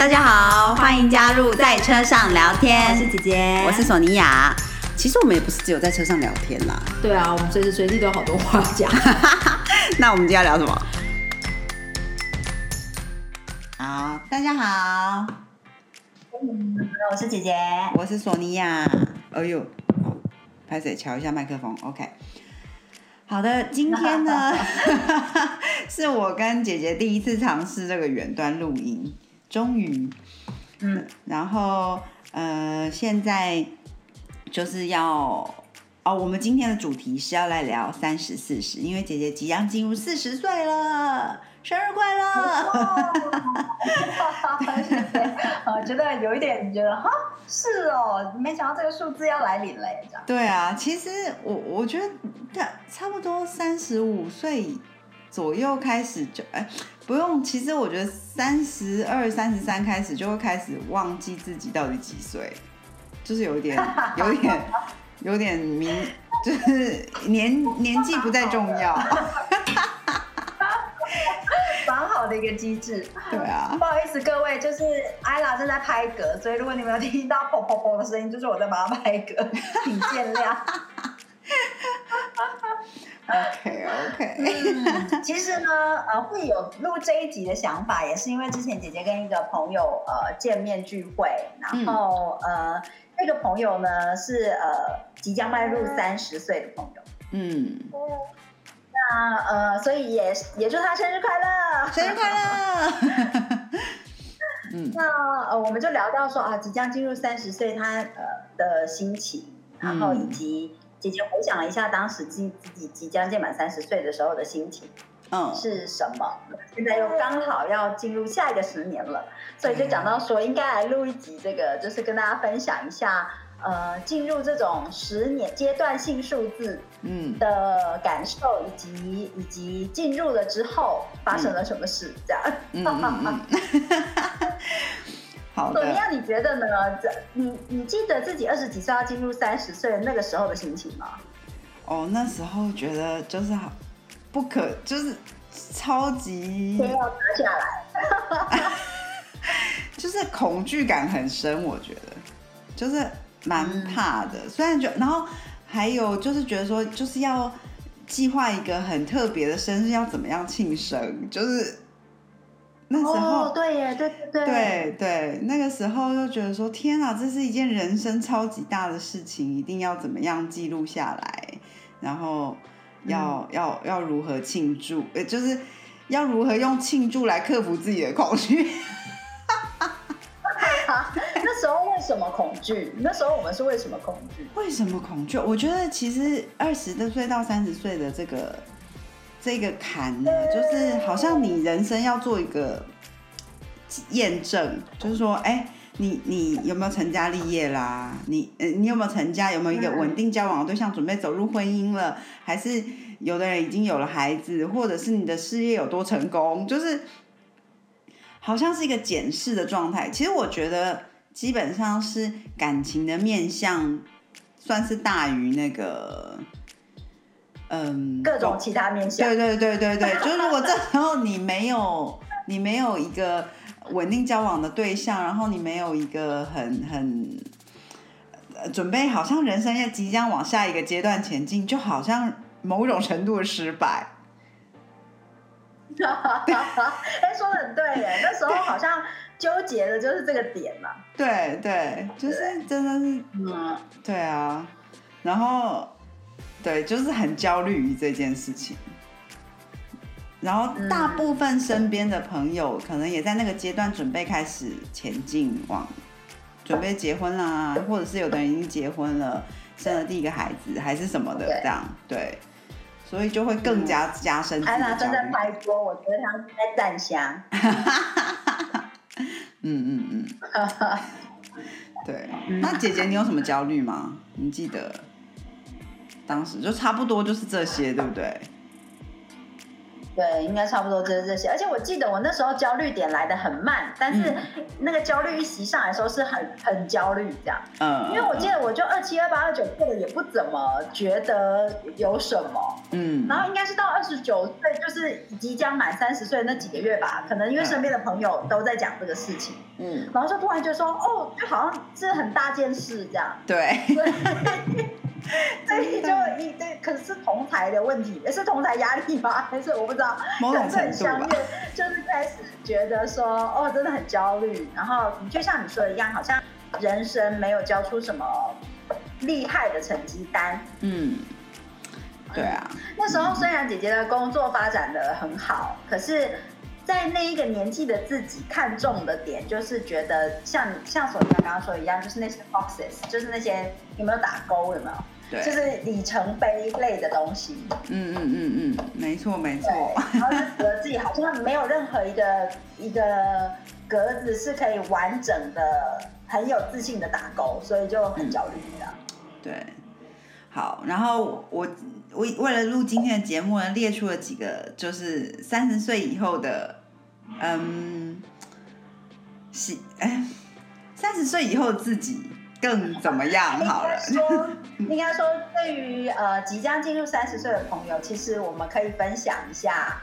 大家好，欢迎加入在车上聊天。我是姐姐，我是索尼娅。其实我们也不是只有在车上聊天啦。对啊，我们随时随地都有好多话讲。那我们今天要聊什么？好，大家好，我是姐姐，我是索尼娅。哎呦，拍谁瞧一下麦克风？OK。好的，今天呢，是我跟姐姐第一次尝试这个远端录音，终于，嗯，然后呃，现在就是要哦，我们今天的主题是要来聊三十四十，因为姐姐即将进入四十岁了，生日快乐！我觉得有一点觉得哈，是哦，没想到这个数字要来临了，这样。对啊，其实我我觉得差差不多三十五岁左右开始就哎，不用，其实我觉得三十二、三十三开始就会开始忘记自己到底几岁，就是有一点、有点、有点明，就是年年纪不再重要。蛮好的一个机制，对啊。不好意思各位，就是艾拉正在拍嗝，所以如果你们有听到砰砰砰的声音，就是我在帮他拍嗝，请见谅。OK OK。其实呢，呃，会有录这一集的想法，也是因为之前姐姐跟一个朋友呃见面聚会，然后、呃，那个朋友呢是呃即将迈入三十岁的朋友。嗯，那呃，所以也也祝他生日快乐，生日快乐！嗯，那呃，我们就聊到说啊，即将进入三十岁，他呃的心情，然后以及姐姐回想了一下当时自自己即将届满三十岁的时候的心情嗯，是什么。现在又刚好要进入下一个十年了，所以就讲到说，应该来录一集这个，就是跟大家分享一下。呃，进入这种十年阶段性数字嗯的感受，以及以及进入了之后发生了什么事，这样。嗯嗯嗯。怎么样？你觉得呢？这你你记得自己二十几岁要进入三十岁那个时候的心情吗？哦，那时候觉得就是好不可，就是超级先要拿下来，就是恐惧感很深，我觉得就是蛮怕的。虽然就然后还有就是觉得说就是要计划一个很特别的生日，要怎么样庆生，就是那时候、哦，对耶，对对对，对对，那个时候就觉得说，天啊，这是一件人生超级大的事情，一定要怎么样记录下来，然后要、要要如何庆祝，呃，就是要如何用庆祝来克服自己的恐惧。那时候为什么恐惧？那时候我们是为什么恐惧？为什么恐惧？我觉得其实二十多岁到三十岁的这个这个坎呢，就是好像你人生要做一个验证，就是说，哎、你你有没有成家立业啦？你，你有没有成家？有没有一个稳定交往的对象，准备走入婚姻了？还是有的人已经有了孩子，或者是你的事业有多成功？就是好像是一个检视的状态。其实我觉得基本上是感情的面向，算是大于那个。嗯，各种其他面向，对对对对对，就如果这时候你没有你没有一个稳定交往的对象，然后你没有一个很很呃准备，好像人生要即将往下一个阶段前进，就好像某种程度的失败。哎，说的很对耶，那时候好像纠结的就是这个点嘛。对对，就是真的是，嗯，对啊，然后对，就是很焦虑于这件事情。然后大部分身边的朋友可能也在那个阶段准备开始前进往准备结婚啦，或者是有的人已经结婚了，生了第一个孩子还是什么的对这样，对，所以就会更加加深安娜正在。拍桌，我觉得她是在站香。嗯嗯嗯，对。那姐姐，你有什么焦虑吗？你记得当时就差不多就是这些，对不对？对，应该差不多就是这些。而且我记得我那时候焦虑点来的很慢，但是那个焦虑一袭上来的时候是很很焦虑这样。嗯，因为我记得我就二七、二八、二九过得也不怎么觉得有什么，嗯，然后应该是到二十九岁，就是即将满三十岁那几个月吧，可能因为身边的朋友都在讲这个事情，嗯，然后就突然觉得说，哦，就好像是很大件事这样。对，所以就一对，可是同台的问题，也是同台压力吗？还是我不知道，某种程度吧。就是开始觉得说，哦，真的很焦虑。然后就像你说的一样，好像人生没有交出什么厉害的成绩单。嗯，对啊。那时候虽然姐姐的工作发展的很好，可是，在那一个年纪的自己看重的点，就是觉得像像索尼娅刚刚说的一样，就是那些 boxes，就是那些有没有打勾，有没有？对，就是里程碑类的东西。嗯嗯嗯嗯，没错没错。然后就觉得自己好像没有任何一个一个格子是可以完整的、很有自信的打勾，所以就很焦虑的。对，好，然后我我为了录今天的节目呢，列出了几个，就是三十岁以后的，嗯，喜哎，三十岁以后自己。更怎么样？好了，说应该说，对于呃即将进入三十岁的朋友，其实我们可以分享一下，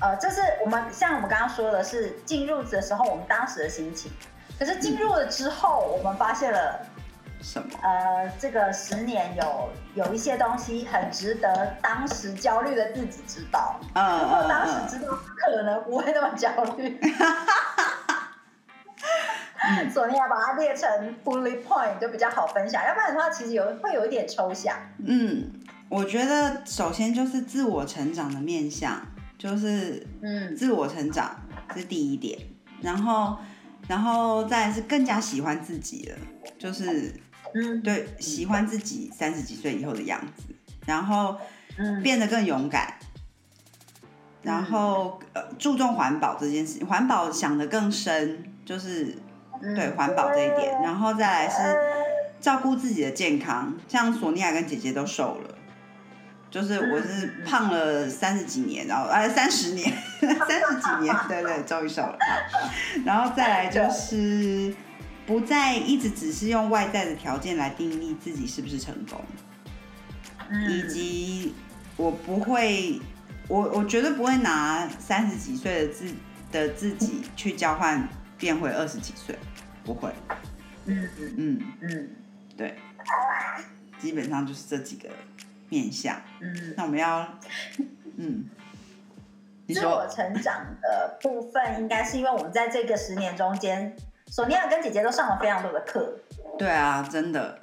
呃，这是我们像我们刚刚说的是进入的时候我们当时的心情，可是进入了之后，我们发现了什么？呃，这个十年有有一些东西很值得当时焦虑的自己知道。嗯，如果当时知道，可能不会那么焦虑。所以要把它列成 bullet point 就比较好分享，要不然的话其实有会有一点抽象。嗯，我觉得首先就是自我成长的面向，就是嗯，自我成长是第一点，然后然后再是更加喜欢自己了，就是嗯，对，喜欢自己三十几岁以后的样子，然后嗯，变得更勇敢，然后呃，注重环保这件事，环保想得更深，就是。对环保这一点，然后再来是照顾自己的健康，像索尼娅跟姐姐都瘦了，就是我是胖了三十几年，然后呃三十年，三十几年，对对，终于瘦了。然后再来就是不再一直只是用外在的条件来定义自己是不是成功，以及我不会，我我绝对不会拿三十几岁的自的自己去交换。变回二十几岁，不会。嗯嗯嗯嗯，对，基本上就是这几个面相。嗯，那我们要，嗯，自我成长的部分，应该是因为我们在这个十年中间，索尼娅跟姐姐都上了非常多的课。对啊，真的，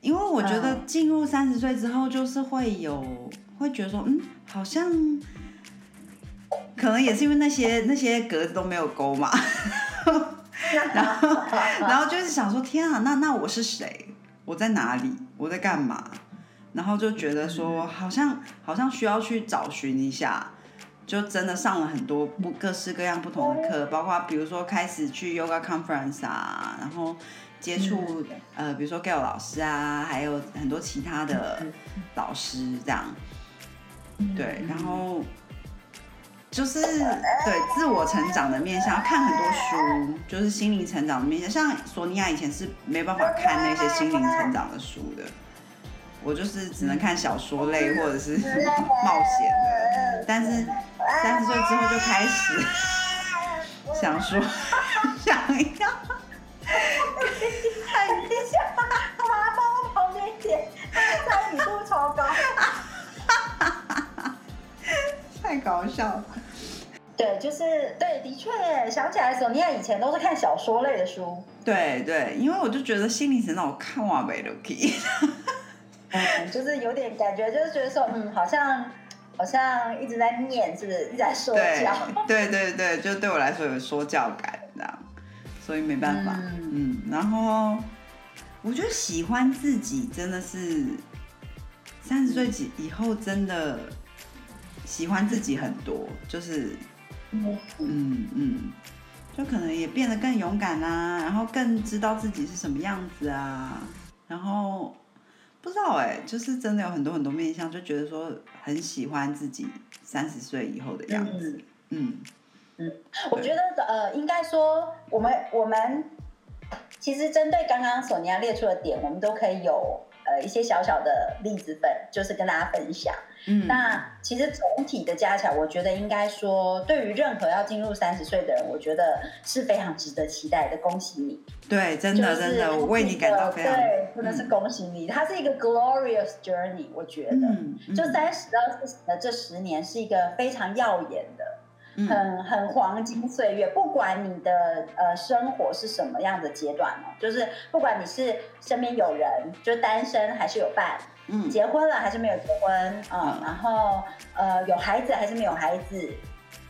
因为我觉得进入三十岁之后，就是会有会觉得说，嗯，好像，可能也是因为那些那些格子都没有勾嘛。然后，然后就是想说，天啊，那那我是谁？我在哪里？我在干嘛？然后就觉得说，好像好像需要去找寻一下，就真的上了很多不各式各样不同的课，包括比如说开始去 yoga conference 啊，然后接触呃，比如说 Gail 老师啊，还有很多其他的老师这样，对，然后。就是对自我成长的面向，看很多书，就是心灵成长的面向。像索尼娅以前是没办法看那些心灵成长的书的，我就是只能看小说类或者是冒险的。但是三十岁之后就开始想说，想要 看一下，妈放在旁边点，参与度超高，太搞笑了。对，就是对，的确，想起来的时候，你看以前都是看小说类的书。对对，因为我就觉得心理成长，我看完没都可以。嗯，就是有点感觉，就是觉得说，嗯，好像好像一直在念，是不是一直在说教？对对对，就对我来说有说教感这样，所以没办法。嗯，然后我觉得喜欢自己真的是三十岁以以后真的喜欢自己很多，就是。嗯嗯，就可能也变得更勇敢啊，然后更知道自己是什么样子啊，然后不知道哎、就是真的有很多很多面向，就觉得说很喜欢自己三十岁以后的样子。嗯嗯我觉得呃，应该说我们我们其实针对刚刚索尼娅列出的点，我们都可以有呃一些小小的例子本，就是跟大家分享。嗯，那其实总体的加起来，我觉得应该说，对于任何要进入三十岁的人，我觉得是非常值得期待的。恭喜你！对，真的就是真的，我为你感到非常对，真的是恭喜你。它是一个 glorious journey，我觉得，就三十到四十的这十年是一个非常耀眼的。嗯。很很黄金岁月，不管你的呃生活是什么样的阶段哦，就是不管你是身边有人，就单身还是有伴，嗯。结婚了还是没有结婚啊、嗯。然后呃有孩子还是没有孩子，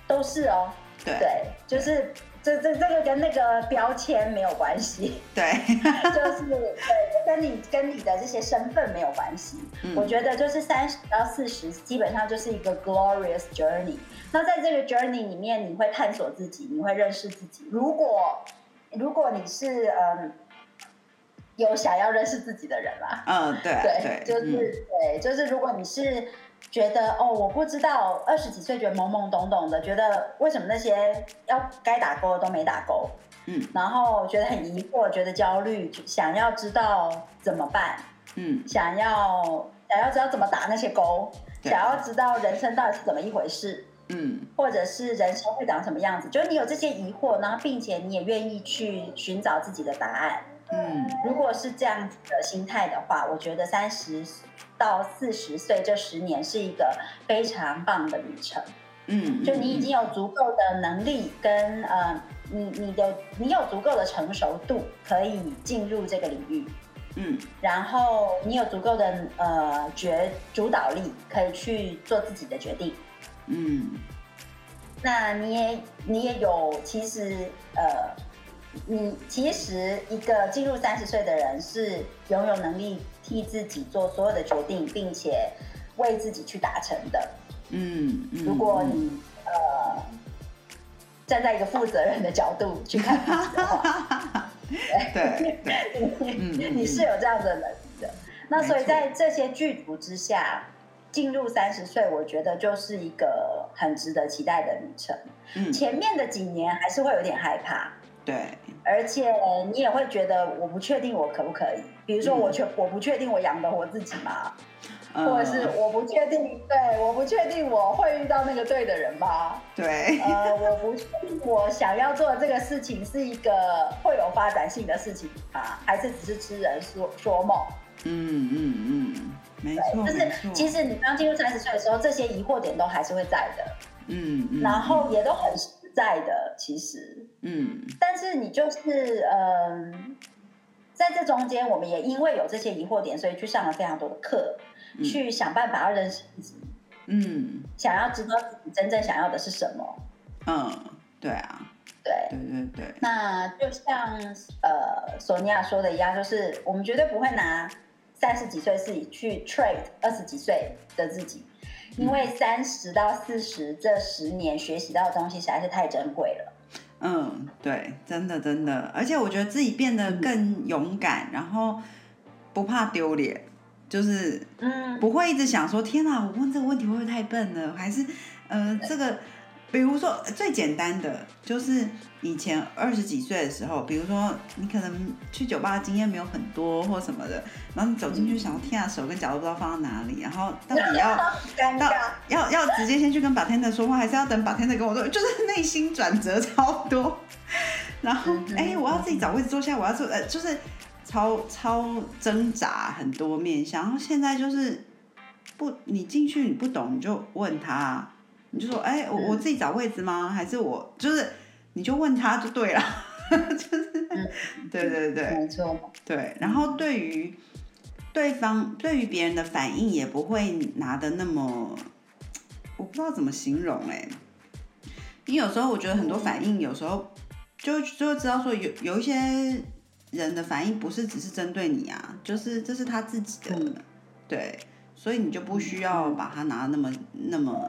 都是哦，对。对，就是这这这个跟那个标签没有关系，对，就是对，跟你跟你的这些身份没有关系。嗯我觉得就是三十到四十，基本上就是一个 glorious journey。那在这个 journey 里面，你会探索自己，你会认识自己。如果如果你是嗯有想要认识自己的人啦，嗯对啊对，对，就是、嗯对，就是如果你是觉得哦，我不知道二十几岁觉得懵懵懂懂的，觉得为什么那些要该打勾的都没打勾，嗯。然后觉得很疑惑，觉得焦虑，想要知道怎么办，嗯。想要想要知道怎么打那些勾，想要知道人生到底是怎么一回事，嗯。或者是人生会长什么样子，就是你有这些疑惑，然后并且你也愿意去寻找自己的答案。嗯。如果是这样子的心态的话，我觉得三十到四十岁这十年是一个非常棒的旅程。嗯，就你已经有足够的能力跟呃，你你的你有足够的成熟度，可以进入这个领域。嗯然后你有足够的呃决主导力，可以去做自己的决定。嗯那你也你也有，其实呃，你其实一个进入三十岁的人是拥有能力替自己做所有的决定，并且为自己去达成的。嗯嗯，如果你呃站在一个负责任的角度去看的话，你是有这样的能力的。那所以在这些剧组之下，进入三十岁，我觉得就是一个很值得期待的旅程。嗯前面的几年还是会有点害怕，对，而且你也会觉得我不确定我可不可以，比如说嗯我确我不确定我养得活自己吗？呃或者是我不确定，对，我不确定我会遇到那个对的人吗？对，呃，我不确定我想要做的这个事情是一个会有发展性的事情吗？还是只是痴人说说梦？嗯嗯嗯，没错就是，其实你刚进入三十岁的时候，这些疑惑点都还是会在的，嗯嗯，然后也都很实在的，其实。嗯。但是你就是嗯，在这中间，我们也因为有这些疑惑点，所以去上了非常多的课，嗯。去想办法要认识自己，嗯。想要知道自己真正想要的是什么。嗯，对啊，对，对对对，那就像呃索尼娅说的一样，就是我们绝对不会拿三十几岁自己去 trade 二十几岁的自己，因为三十到四十这十年学习到的东西实在是太珍贵了。嗯，对，真的真的，而且我觉得自己变得更勇敢，然后不怕丢脸，就是嗯，不会一直想说天哪，我问这个问题会不会太笨了？还是呃，这个，比如说最简单的，就是以前二十几岁的时候，比如说你可能去酒吧的经验没有很多或什么的，然后你走进去想要天啊，手跟脚都不知道放到哪里，然后到底 要到。要要直接先去跟 bartender 说话，还是要等 bartender 跟我说？就是内心转折超多。然后哎、我要自己找位置坐下，我要坐呃，就是超超挣扎很多面向。然后现在就是不，你进去你不懂你就问他，你就说哎、我我自己找位置吗？还是我就是你就问他就对了，就是对对对。没错，对，然后对于对方对于别人的反应也不会拿的那么，我不知道怎么形容哎、因为有时候我觉得很多反应有时候就就会知道说有有一些人的反应不是只是针对你啊，就是这是他自己的，嗯。对，所以你就不需要把它拿得那么那么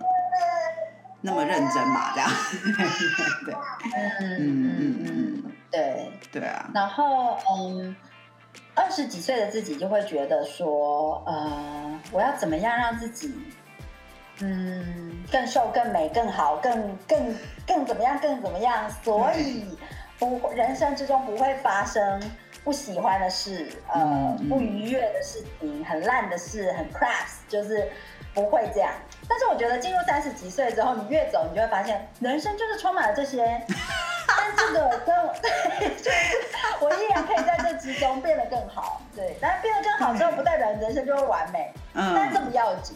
那么认真嘛，这样，对嗯嗯嗯嗯，对。对啊，然后嗯，二十几岁的自己就会觉得说，呃，我要怎么样让自己，嗯，更瘦、更美、更好、更更更怎么样、更怎么样？所以不，人生之中不会发生不喜欢的事，呃，不愉悦的事情，很烂的事，很 craps，就是不会这样。但是我觉得进入三十几岁之后，你越走，你就会发现，人生就是充满了这些。但这个跟对，我依然可以在这之中变得更好。对，但是变得更好之后，不代表人生就会完美。嗯，但这不要紧。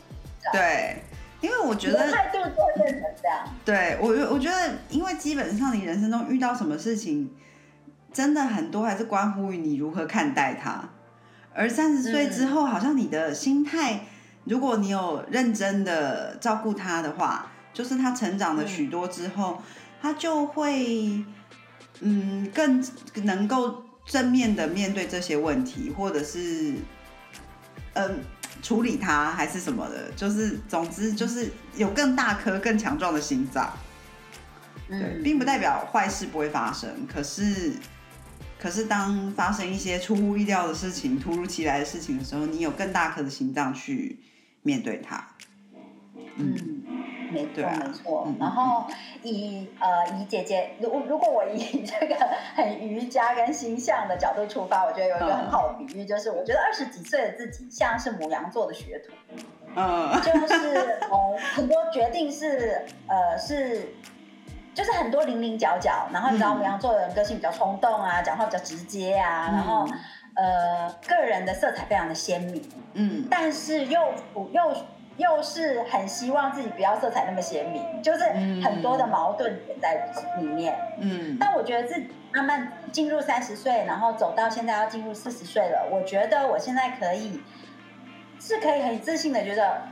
对，因为我觉得态度就会变成这样。对我，我觉得，因为基本上你人生中遇到什么事情，真的很多还是关乎于你如何看待它。而三十岁之后，好像你的心态，如果你有认真的照顾他的话，就是他成长了许多之后。他就会，嗯，更能够正面的面对这些问题，或者是，嗯，处理它，还是什么的，就是总之就是有更大颗、更强壮的心脏。对，并不代表坏事不会发生，可是，可是当发生一些出乎意料的事情、突如其来的事情的时候，你有更大颗的心脏去面对它。嗯。没错，没错。然后以呃以姐姐，如如果我以 这个很瑜伽跟形象的角度出发，我觉得有一个很好的比喻，就是我觉得二十几岁的自己像是母羊座的学徒，嗯，就是从很多决定是呃是，就是很多零零角角，然后你知道母羊座的人个性比较冲动啊，讲话比较直接啊，然后呃个人的色彩非常的鲜明，嗯，但是又又。又是很希望自己不要色彩那么鲜明，就是很多的矛盾点在里面。嗯，但我觉得自己慢慢进入三十岁，然后走到现在要进入四十岁了，我觉得我现在可以是可以很自信的觉得，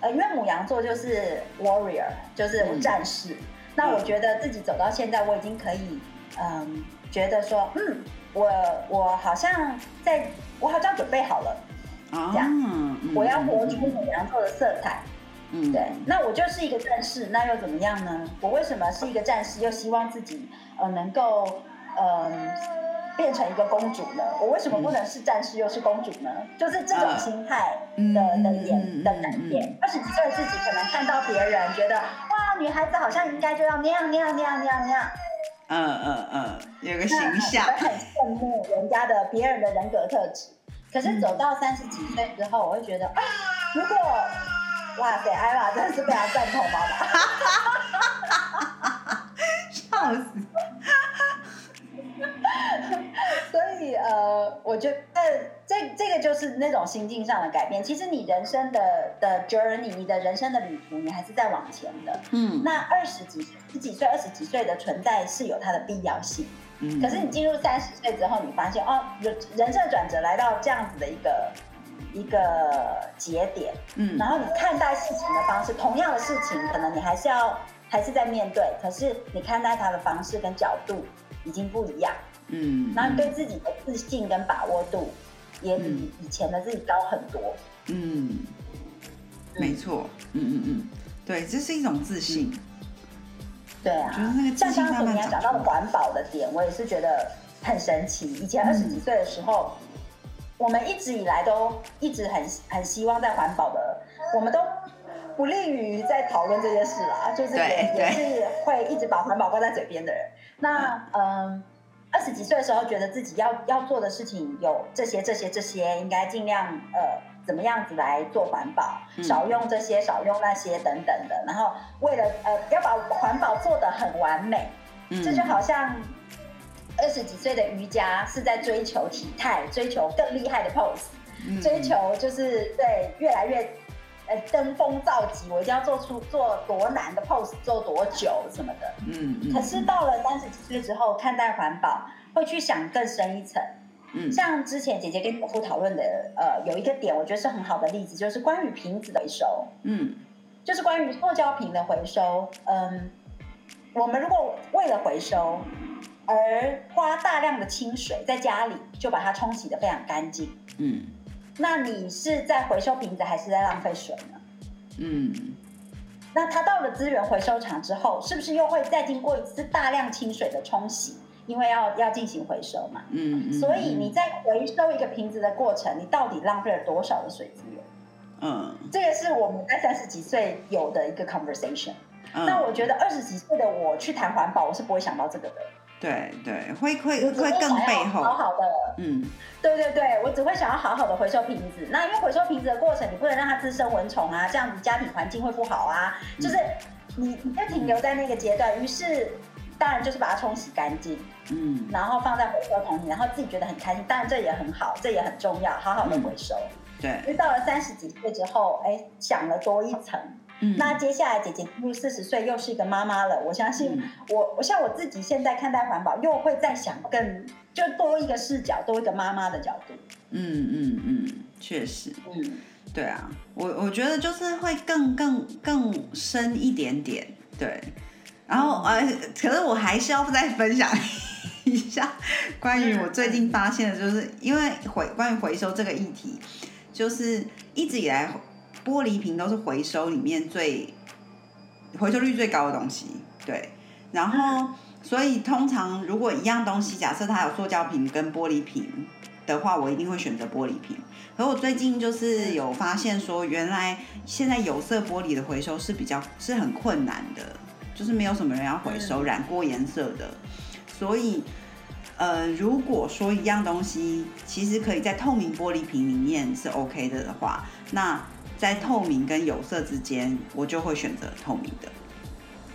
呃，因为母羊座就是 warrior，就是战士。那我觉得自己走到现在，我已经可以，嗯，觉得说，嗯，我我好像在，我好像准备好了。这样，我要活出母羊座的色彩。嗯，对，那我就是一个战士，那又怎么样呢？我为什么是一个战士，又希望自己呃能够呃变成一个公主呢？我为什么不能是战士又是公主呢？就是这种心态的的演的改变。二十几岁的自己可能看到别人，觉得哇，女孩子好像应该就要那样那样那样那样那样。嗯嗯嗯，有个形象，我很羡慕人家的别人的人格特质。可是走到三十几岁之后，我会觉得啊，如果哇塞，艾玛真的是非常赞同妈妈，笑死。所以呃，我觉得这这个就是那种心境上的改变。其实你人生的的 journey，你的人生的旅途，你还是在往前的。嗯，那二十几十几岁、二十几岁的存在是有它的必要性。嗯可是你进入三十岁之后，你发现哦，人人生转折来到这样子的一个一个节点，嗯，然后你看待事情的方式，同样的事情，可能你还是要还是在面对，可是你看待它的方式跟角度已经不一样，嗯，然后你对自己的自信跟把握度也比以前的自己高很多，嗯，没错，嗯嗯嗯，对，这是一种自信。对啊，就是那个像刚刚你要讲到的环保的点，我也是觉得很神奇。以前二十几岁的时候，我们一直以来都一直很很希望在环保的，我们都不利于在讨论这件事啦，就是也也是会一直把环保挂在嘴边的人。那嗯，二十几岁的时候，觉得自己要要做的事情有这些这些这些，应该尽量呃。怎么样子来做环保？少用这些，少用那些，等等的。然后为了呃，要把环保做得很完美，这就好像二十几岁的瑜伽是在追求体态，追求更厉害的 pose，追求就是对越来越呃登峰造极，我一定要做出做多难的 pose，做多久什么的。嗯嗯。可是到了三十几岁之后，看待环保，会去想更深一层。嗯像之前姐姐跟伯父讨论的，呃，有一个点，我觉得是很好的例子，就是关于瓶子的回收。嗯，就是关于塑胶瓶的回收。嗯，我们如果为了回收而花大量的清水在家里就把它冲洗的非常干净，嗯，那你是在回收瓶子还是在浪费水呢？嗯，那它到了资源回收厂之后，是不是又会再经过一次大量清水的冲洗？因为要要进行回收嘛，嗯嗯，所以你在回收一个瓶子的过程，你到底浪费了多少的水资源？嗯这个是我们在三十几岁有的一个 conversation。嗯，那我觉得二十几岁的我去谈环保，我是不会想到这个的，对对会会会更背后，好好的嗯对对对，我只会想要好好的回收瓶子。那因为回收瓶子的过程，你不能让它滋生蚊虫啊，这样子家庭环境会不好啊。就是你你就停留在那个阶段，于是当然就是把它冲洗干净，嗯然后放在回收桶里，然后自己觉得很开心。当然这也很好，这也很重要，好好的回收。因对，为到了三十几岁之后，哎，想了多一层。嗯那接下来姐姐进入四十岁，又是一个妈妈了。我相信嗯我，我像我自己现在看待环保，又会再想更，就多一个视角，多一个妈妈的角度。嗯嗯嗯，确实。嗯，对啊，我我觉得就是会更更更深一点点，对。然后呃，可是我还是要再分享一下关于我最近发现的，就是因为回关于回收这个议题，就是一直以来玻璃瓶都是回收里面最回收率最高的东西，对。然后所以通常如果一样东西，假设它有塑胶瓶跟玻璃瓶的话，我一定会选择玻璃瓶。可我最近就是有发现说，原来现在有色玻璃的回收是比较是很困难的，就是没有什么人要回收染过颜色的，所以。呃，如果说一样东西其实可以在透明玻璃瓶里面是 OK 的的话，那在透明跟有色之间，我就会选择透明的，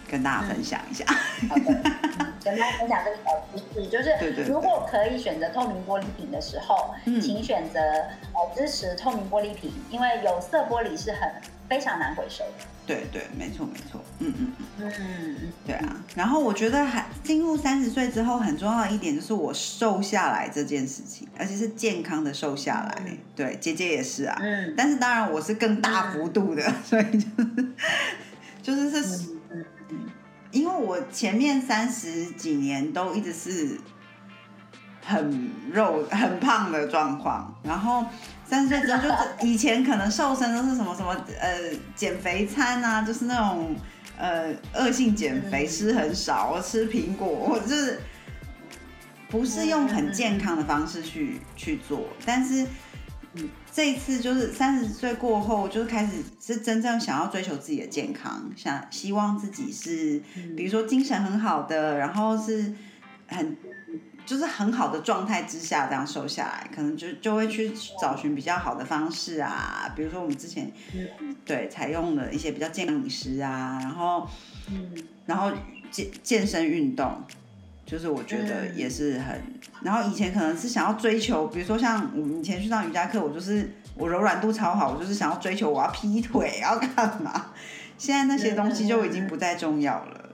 跟大家分享一下。好的，嗯跟大家分享这个小知识，就是如果可以选择透明玻璃瓶的时候，嗯请选择呃支持透明玻璃瓶，因为有色玻璃是很非常难回收的。对对，没错没错，嗯嗯嗯。嗯，对啊，然后我觉得还进入三十岁之后，很重要的一点就是我瘦下来这件事情，而且是健康的瘦下来。嗯对，姐姐也是啊，嗯但是当然我是更大幅度的，所以就是就是是，因为我前面三十几年都一直是很肉很胖的状况，然后三十岁之后就以前可能瘦身都是什么什么呃减肥餐啊，就是那种呃恶性减肥，吃很少，我吃苹果，或者就是不是用很健康的方式去去做，但是嗯。这一次就是三十岁过后，就是开始是真正想要追求自己的健康，想希望自己是，比如说精神很好的，然后是很就是很好的状态之下这样瘦下来，可能就就会去找寻比较好的方式啊，比如说我们之前嗯。对采用了一些比较健康饮食啊，然后嗯。然后健健身运动，就是我觉得嗯。也是很，然后以前可能是想要追求，比如说像我们以前去上瑜伽课，我就是我柔软度超好，我就是想要追求我要劈腿 要干嘛，现在那些东西就已经不再重要了，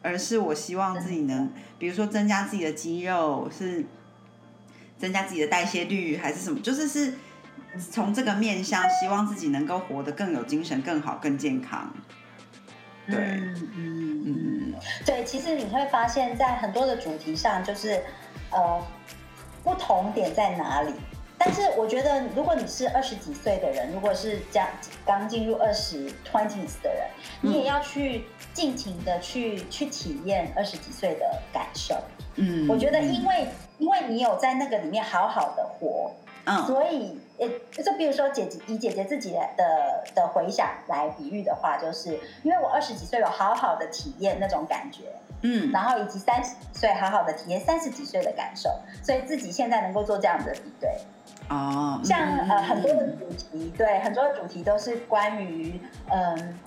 而是我希望自己能，比如说增加自己的肌肉，是增加自己的代谢率，还是什么，就是是从这个面向，希望自己能够活得更有精神、更好、更健康。对，嗯嗯嗯。对，其实你会发现在很多的主题上，就是呃不同点在哪里。但是我觉得，如果你是二十几岁的人，如果是将刚进入二十 twenties 的人，你也要去尽情的去去体验二十几岁的感受。嗯，我觉得，因为因为你有在那个里面好好的活，嗯。所以，呃，就比如说姐姐以姐姐自己的的的回想来比喻的话，就是因为我二十几岁有好好的体验那种感觉，嗯然后以及三十岁好好的体验三十几岁的感受，所以自己现在能够做这样子的比对。哦，像嗯呃很多的主题，对很多的主题都是关于嗯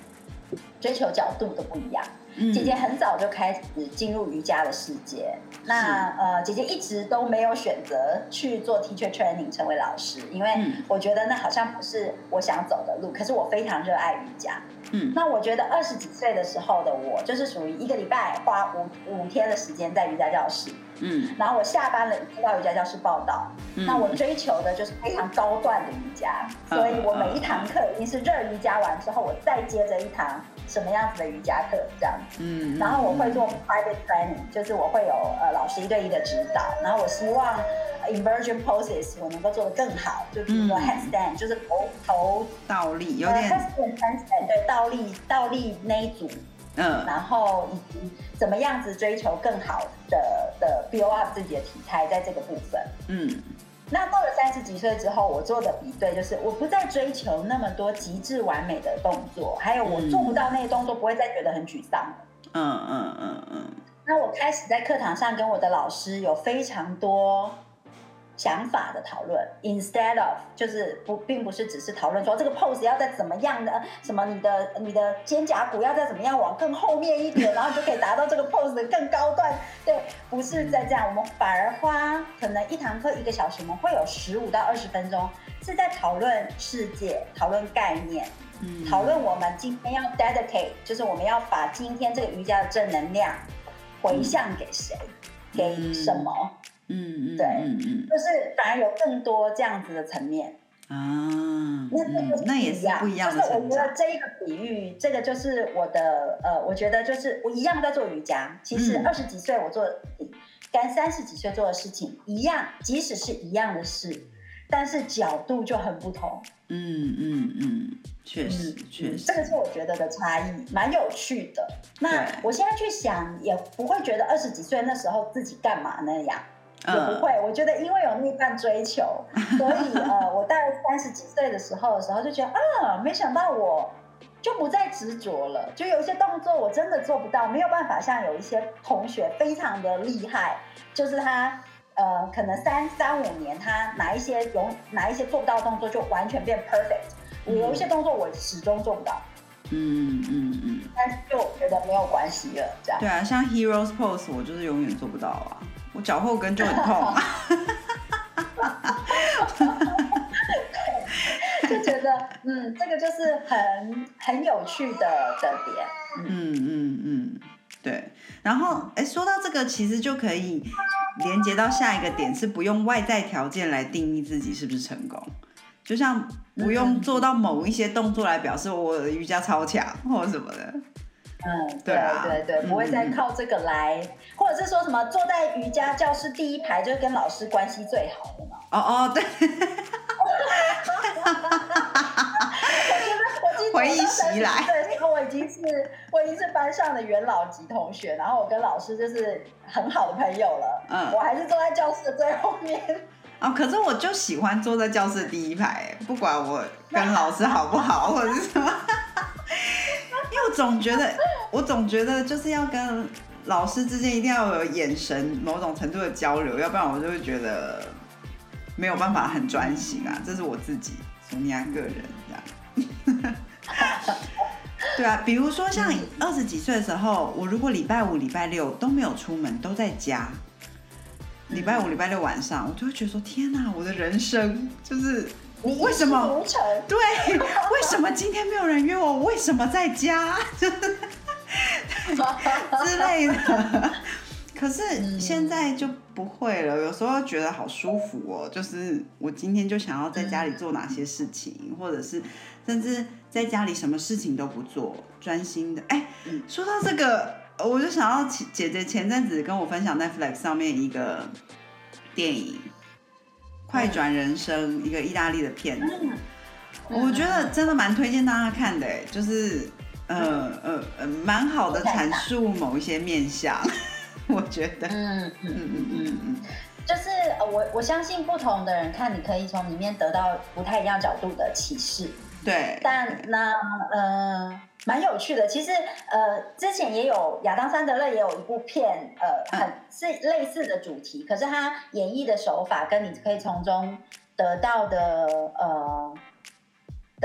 追求角度的不一样。嗯。姐姐很早就开始进入瑜伽的世界，那呃，姐姐一直都没有选择去做 teacher training 成为老师，因为嗯。我觉得那好像不是我想走的路。可是我非常热爱瑜伽。嗯。那我觉得二十几岁的时候的我，就是属于一个礼拜花五五天的时间在瑜伽教室，嗯。然后我下班了一定到瑜伽教室报道。嗯。那我追求的就是非常高段的瑜伽，嗯。所以我每一堂课一定是热瑜伽完之后，我再接着一堂什么样子的瑜伽课这样子。嗯，然后我会做 private training，就是我会有呃老师一对一的指导，然后我希望呃 inversion poses 我能够做得更好，就比如说嗯。headstand，就是头头倒立有呃点 headstand handstand 对倒立倒立那一组，嗯。然后以及怎么样子追求更好的的 build up 自己的体态在这个部分。嗯那到了三十几岁之后，我做的比对就是，我不再追求那么多极致完美的动作，还有我做不到那些动作，不会再觉得很沮丧。嗯嗯嗯嗯那我开始在课堂上跟我的老师有非常多想法的讨论，instead of 就是不，并不是只是讨论说这个 pose 要再怎么样的，什么你的你的肩胛骨要再怎么样往更后面一点，然后你就可以达到这个 pose 的更高段。对，不是在这样，我们反而花可能一堂课一个小时，我们会有十五到二十分钟是在讨论世界、讨论概念、嗯，讨论我们今天要 dedicate，就是我们要把今天这个瑜伽的正能量回向给谁，给什么。嗯嗯嗯对嗯嗯就是反而有更多这样子的层面，啊，那这就是，嗯那也是不一样的就是我。觉得这一个比喻，这个就是我的呃，我觉得就是我一样在做瑜伽，其实嗯二十几岁我做跟三十几岁做的事情一样，即使是一样的事，但是角度就很不同。嗯嗯嗯，确实嗯确实这，个是我觉得的差异，蛮有趣的。那我现在去想，也不会觉得二十几岁那时候自己干嘛那样。也不嗯。会，我觉得因为有那半追求，所以呃，我大概三十几岁的时候的时候就觉得啊，没想到我就不再执着了，就有一些动作我真的做不到，没有办法像有一些同学非常的厉害，就是他呃，可能三三五年他哪一些有哪一些做不到的动作就完全变 perfect，我有一些动作我始终做不到，嗯嗯嗯，但是就觉得没有关系了，这样。对啊，像 Heroes Pose 我就是永远做不到啊，我脚后跟就很痛啊。就觉得，嗯，这个就是很很有趣的的点。嗯嗯嗯，对。然后，哎，说到这个，其实就可以连接到下一个点，是不用外在条件来定义自己是不是成功。就像不用做到某一些动作来表示我的瑜伽超强或者什么的。嗯，对对啊。对对，不会再靠这个来，或者是说什么坐在瑜伽教室第一排就是跟老师关系最好的嘛。哦哦，对，我记得回忆袭来。对，那个我已经是我已经是班上的元老级同学，然后我跟老师就是很好的朋友了。嗯。我还是坐在教室的最后面。哦，可是我就喜欢坐在教室第一排，不管我跟老师好不好，或者是什么，因为我总觉得，我总觉得就是要跟老师之间一定要有眼神某种程度的交流，要不然我就会觉得没有办法很专心啊。这是我自己索尼娅个人这样。对啊，比如说像二十几岁的时候，我如果礼拜五、礼拜六都没有出门，都在家，礼拜五、礼拜六晚上，我就会觉得说：天哪，我的人生就是我为什么？对，为什么今天没有人约我？为什么在家？就是 之类的。可是现在就不会了，有时候觉得好舒服哦。就是我今天就想要在家里做哪些事情，或者是甚至在家里什么事情都不做，专心的。哎、嗯说到这个，我就想要姐姐姐前阵子跟我分享 Netflix 上面一个电影《快转人生》，一个意大利的片子。嗯我觉得真的蛮推荐大家看的，哎，就是呃呃呃，蛮好的阐述某一些面相，我觉得，嗯嗯嗯嗯。嗯嗯就是呃，我我相信不同的人看，你可以从里面得到不太一样角度的启示。对，但那呃，蛮有趣的。其实呃，之前也有亚当·桑德勒也有一部片，呃，很是类似的主题，可是他演绎的手法跟你可以从中得到的呃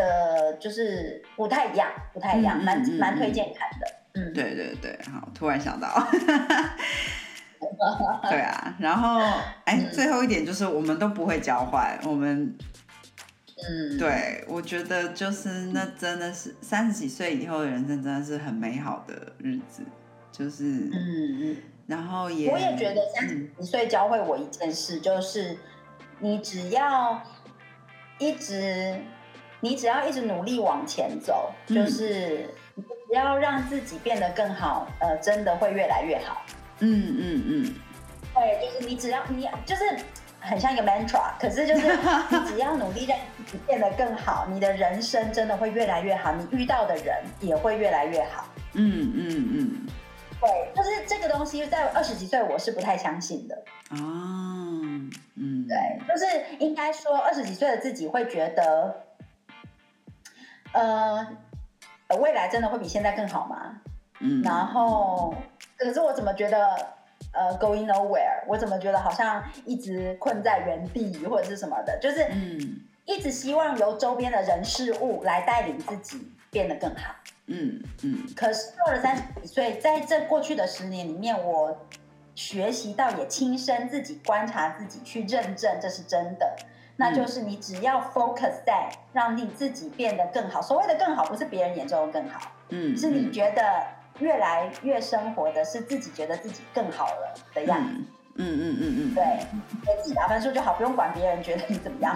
的，就是不太一样，不太一样，蛮蛮推荐看的。嗯，对对对，好，突然想到，对啊，然后哎，嗯。最后一点就是我们都不会交换，我们嗯，对我觉得就是那真的是三十几岁以后的人生真的是很美好的日子，就是嗯嗯。然后也我也觉得三十嗯。几岁教会我一件事，就是你只要一直，你只要一直努力往前走，嗯就是你只要让自己变得更好，呃，真的会越来越好。嗯嗯嗯，对，就是你只要你就是很像一个 mantra，可是就是你只要努力让自己变得更好，你的人生真的会越来越好，你遇到的人也会越来越好。嗯嗯嗯，对，就是这个东西在二十几岁我是不太相信的。哦，嗯，对，就是应该说二十几岁的自己会觉得，呃，未来真的会比现在更好吗？嗯，然后，可是我怎么觉得，呃，going nowhere，我怎么觉得好像一直困在原地或者是什么的，就是嗯一直希望由周边的人事物来带领自己变得更好。嗯嗯可是到了三十几岁，在这过去的十年里面，我学习到也亲身自己观察自己，去认证这是真的。那就是你只要 focus 在让你自己变得更好，所谓的更好，不是别人眼中的更好，嗯，是你觉得越来越生活的是自己觉得自己更好了的样子。嗯嗯嗯嗯对，给自己打分数就好，不用管别人觉得你怎么样。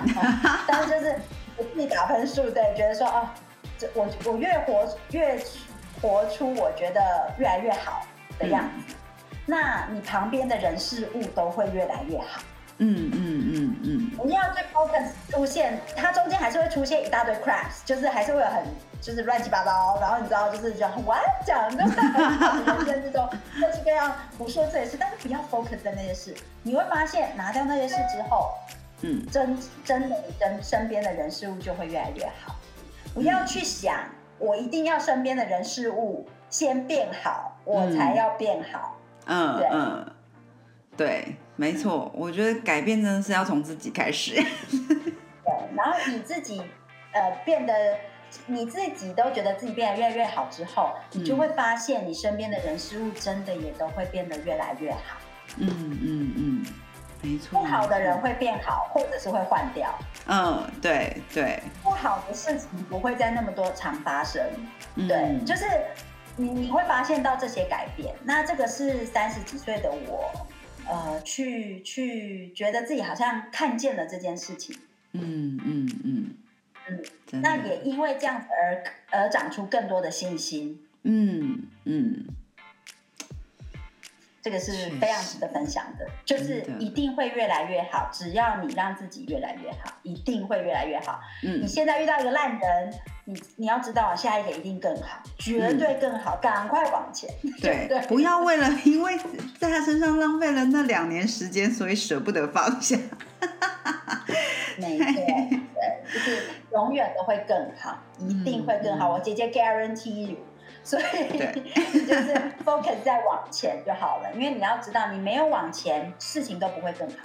但是就是给自己打分数，对，觉得说哦，这我我越活越活出我觉得越来越好的样子，那你旁边的人事物都会越来越好。嗯嗯嗯嗯我们要最 focus 出现，它中间还是会出现一大堆 cracks，就是还是会有很就是乱七八糟，然后你知道就是讲 what 讲，就是人生之中各式各样无数次的事，但是不要 focus 在那些事，你会发现拿掉那些事之后，嗯真真的你跟身边的人事物就会越来越好。不要去想我一定要身边的人事物先变好，我才要变好。嗯对嗯，对，没错，我觉得改变真的是要从自己开始。对，然后你自己呃变得你自己都觉得自己变得越来越好之后，你就会发现你身边的人事物真的也都会变得越来越好。嗯嗯嗯，没错。不好的人会变好，或者是会换掉。嗯，对对，不好的事情不会再那么多常发生。嗯对，就是你你会发现到这些改变。那这个是三十几岁的我，呃，去去觉得自己好像看见了这件事情。嗯嗯嗯嗯，那也因为这样子而而长出更多的信心。嗯嗯这个是非常值得分享的，就是一定会越来越好，只要你让自己越来越好，一定会越来越好。你嗯现在遇到一个烂人，你你要知道下一个一定更好，绝对更好，赶快往前，对不对？，不要为了 因为在他身上浪费了那两年时间，所以舍不得放下。没错，对，就是永远都会更好，一定会更好。嗯我姐姐 guarantee you。所以就是 focus 在往前就好了，因为你要知道，你没有往前，事情都不会更好。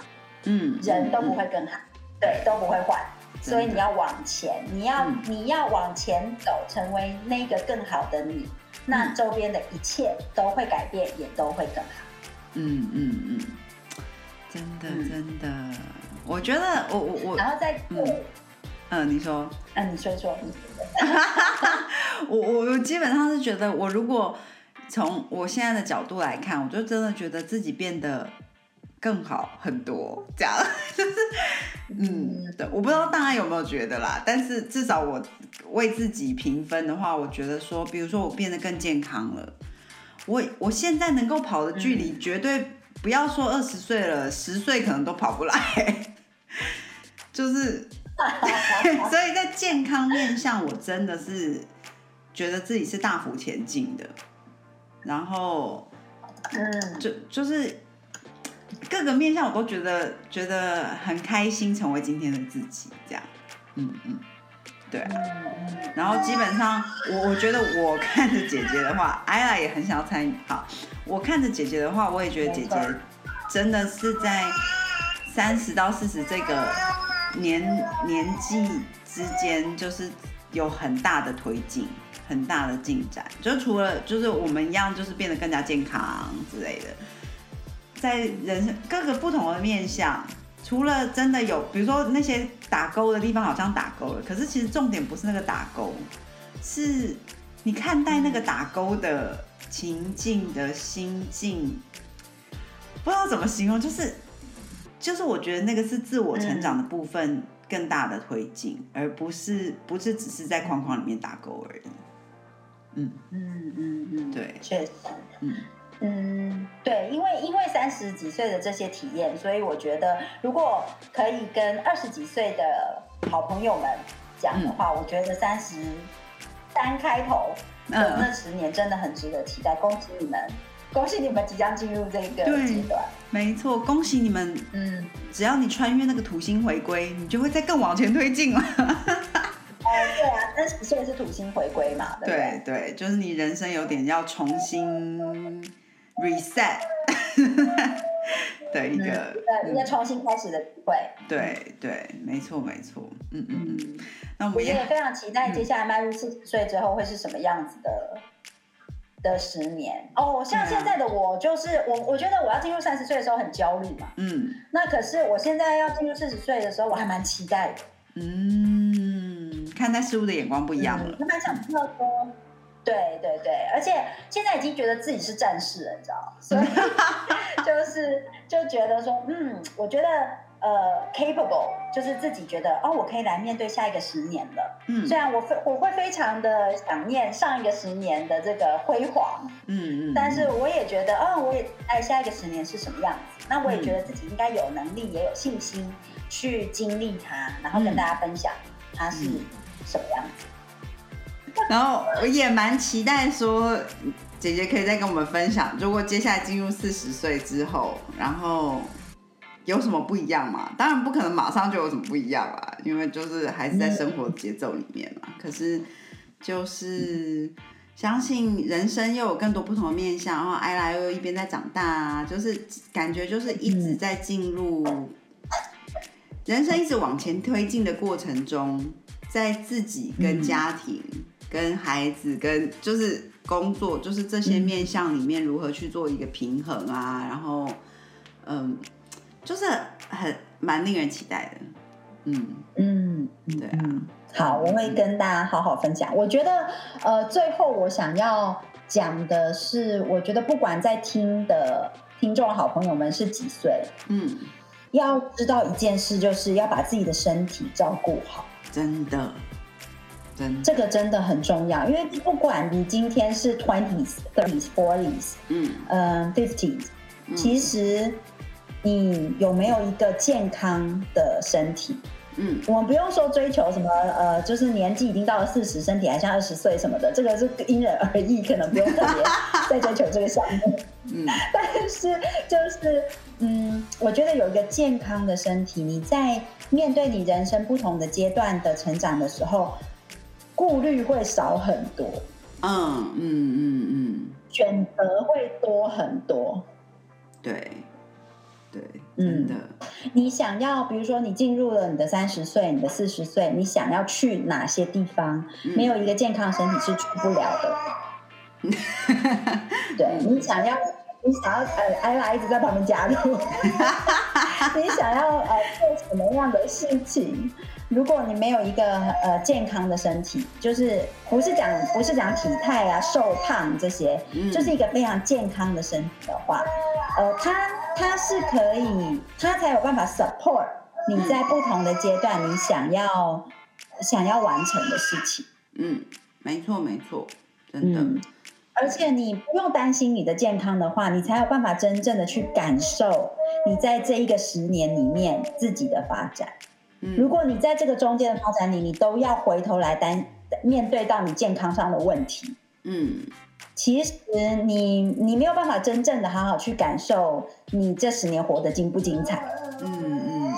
嗯，人都不会更好，对，都不会换，真的所以你要往前，你要、嗯。你要往前走，成为那个更好的你，那嗯。周边的一切都会改变，也都会更好。嗯嗯嗯，真的嗯。真的，我觉得我我我，然后再嗯。对，嗯，你说。嗯、你说说，你 我我我基本上是觉得，我如果从我现在的角度来看，我就真的觉得自己变得更好很多，这样。就是，嗯，对，我不知道大家有没有觉得啦，但是至少我为自己评分的话，我觉得说，比如说我变得更健康了，我我现在能够跑的距离，绝对不要说二十岁了，十岁可能都跑不来，就是。所以在健康面上，我真的是觉得自己是大幅前进的，然后嗯，就就是各个面向我都觉得觉得很开心，成为今天的自己，这样，嗯嗯，对。啊、嗯。然后基本上我我觉得我看着姐姐的话，艾拉也很想要参与，好，我看着姐姐的话，我也觉得姐姐真的是在三十到四十这个年年纪之间，就是有很大的推进，很大的进展。就除了就是我们一样，就是变得更加健康之类的，在人生各个不同的面向，除了真的有，比如说那些打勾的地方好像打勾了，可是其实重点不是那个打勾，是你看待那个打勾的情境的心境，不知道怎么形容，就是就是我觉得那个是自我成长的部分更大的推进，而不是不是只是在框框里面打勾而已。嗯，嗯嗯嗯，对，确实，嗯嗯，对，因为因为三十几岁的这些体验，所以我觉得如果可以跟二十几岁的好朋友们讲的话，我觉得三十三开头那十年真的很值得期待，恭喜你们！恭喜你们即将进入这个阶段。没错，恭喜你们。嗯，只要你穿越那个土星回归，你就会再更往前推进了。哦，对啊，那十岁是土星回归嘛？对对，就是你人生有点要重新 reset 的一个，对，一个重新开始的机会。对对，没错没错。嗯嗯嗯。那我们也非常期待接下来迈入四十岁之后会是什么样子的。的十年哦，像现在的我就是我，我觉得我要进入三十岁的时候很焦虑嘛。嗯，那可是我现在要进入四十岁的时候，我还蛮期待的。嗯，看待事物的眼光不一样了。我蛮想知道说，对对对，而且现在已经觉得自己是战士了，你知道所以 就是就觉得说，嗯，我觉得。呃，capable 就是自己觉得哦，我可以来面对下一个十年了。嗯，虽然我非我会非常的想念上一个十年的这个辉煌，嗯嗯，但是我也觉得，哦，我也爱下一个十年是什么样子。那我也觉得自己应该有能力，也有信心去经历它，然后跟大家分享它是什么样子。然后我也蛮期待说，姐姐可以再跟我们分享，如果接下来进入四十岁之后，然后。有什么不一样嘛？当然不可能马上就有什么不一样啦，因为就是还是在生活节奏里面嘛。可是就是相信人生又有更多不同的面向，然后艾拉又一边在长大啊，就是感觉就是一直在进入人生一直往前推进的过程中，在自己跟家庭、跟孩子、跟就是工作，就是这些面向里面如何去做一个平衡啊，然后嗯。就是很蛮令人期待的，嗯嗯，对啊，好，我会跟大家好好分享。我觉得，呃，最后我想要讲的是，我觉得不管在听的听众好朋友们是几岁，嗯，要知道一件事，就是要把自己的身体照顾好，真的，真这个真的很重要，因为不管你今天是 twenties、thirties、forties，嗯嗯，fifties，其实。你有没有一个健康的身体？嗯，我们不用说追求什么，呃，就是年纪已经到了四十，身体还像二十岁什么的，这个是因人而异，可能不用特别再追求这个项目。嗯，但是就是，嗯，我觉得有一个健康的身体，你在面对你人生不同的阶段的成长的时候，顾虑会少很多。嗯嗯嗯嗯，选择会多很多。对。对，嗯的，你想要，比如说你进入了你的三十岁，你的四十岁，你想要去哪些地方？没有一个健康身体是去不了的。对你想要，你想要呃，艾拉一直在旁边加入。你想要呃做什么样的事情？如果你没有一个呃健康的身体，就是不是讲不是讲体态啊、瘦胖这些，就是一个非常健康的身体的话，呃，它。它是可以，它才有办法 support 你在不同的阶段你想要想要完成的事情。嗯，没错没错，真的。而且你不用担心你的健康的话，你才有办法真正的去感受你在这一个十年里面自己的发展。嗯，如果你在这个中间的发展里，你都要回头来担面对到你健康上的问题。嗯。其实你你没有办法真正的好好去感受你这十年活得精不精彩。嗯嗯嗯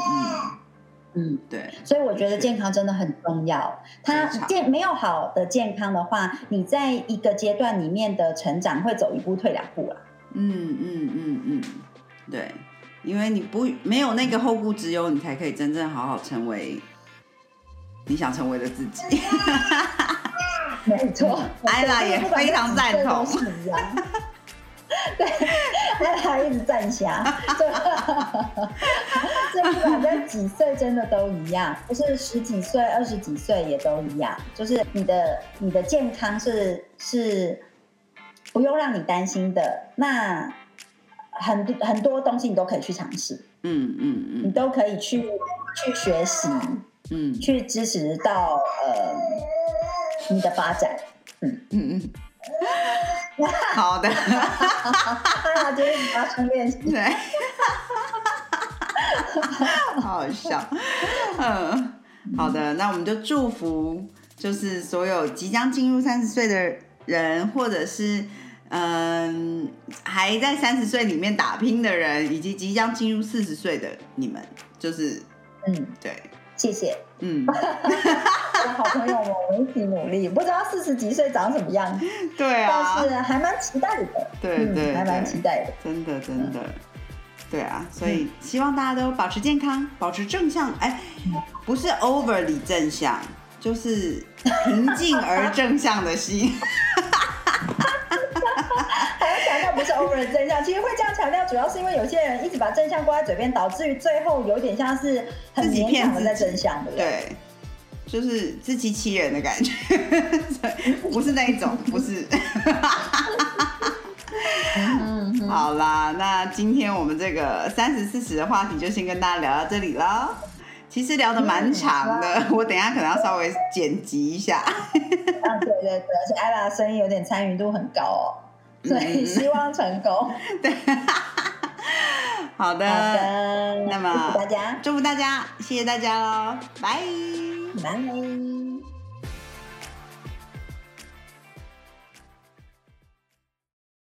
嗯，对。所以我觉得健康真的很重要。它健没有好的健康的话，你在一个阶段里面的成长会走一步退两步了。嗯嗯嗯嗯，对，因为你不没有那个后顾之忧，你才可以真正好好成为你想成为的自己。没错，艾拉也非常赞同。对，艾拉一直赞下。这不管在几岁，真的都一样，不是十几岁、二十几岁也都一样。就是你的你的健康是是不用让你担心的。那很多很多东西你都可以去尝试。嗯嗯嗯，你都可以去去学习，嗯，去支持到呃。你的发展，嗯。嗯嗯，好的，啊，今天发生练习，对，好 好笑，嗯，好的，那我们就祝福，就是所有即将进入三十岁的人，或者是嗯，还在三十岁里面打拼的人，以及即将进入四十岁的你们，就是嗯，对，谢谢嗯，我的好朋友们，我们一起努力。不知道四十几岁长什么样，对啊但，是还蛮期待的。嗯对对还蛮期待的。真的真的，对啊，所以希望大家都保持健康，保持正向，哎，不是 overly 正向，就是平静而正向的心。是 over 的正向，其实会这样强调，主要是因为有些人一直把真相挂在嘴边，导致于最后有点像是很自己勉强的在骗自己正向，对不对？对，就是自欺欺人的感觉，不是那一种，不是。嗯嗯，好啦，那今天我们这个三十四十的话题就先跟大家聊到这里了。其实聊的蛮长的，我等一下可能要稍微剪辑一下。啊，对对对，而且艾拉的声音有点参与度很高哦，所以希望成功。对 好的，好的，那么大家，祝福大家，谢谢大家喽，拜。拜。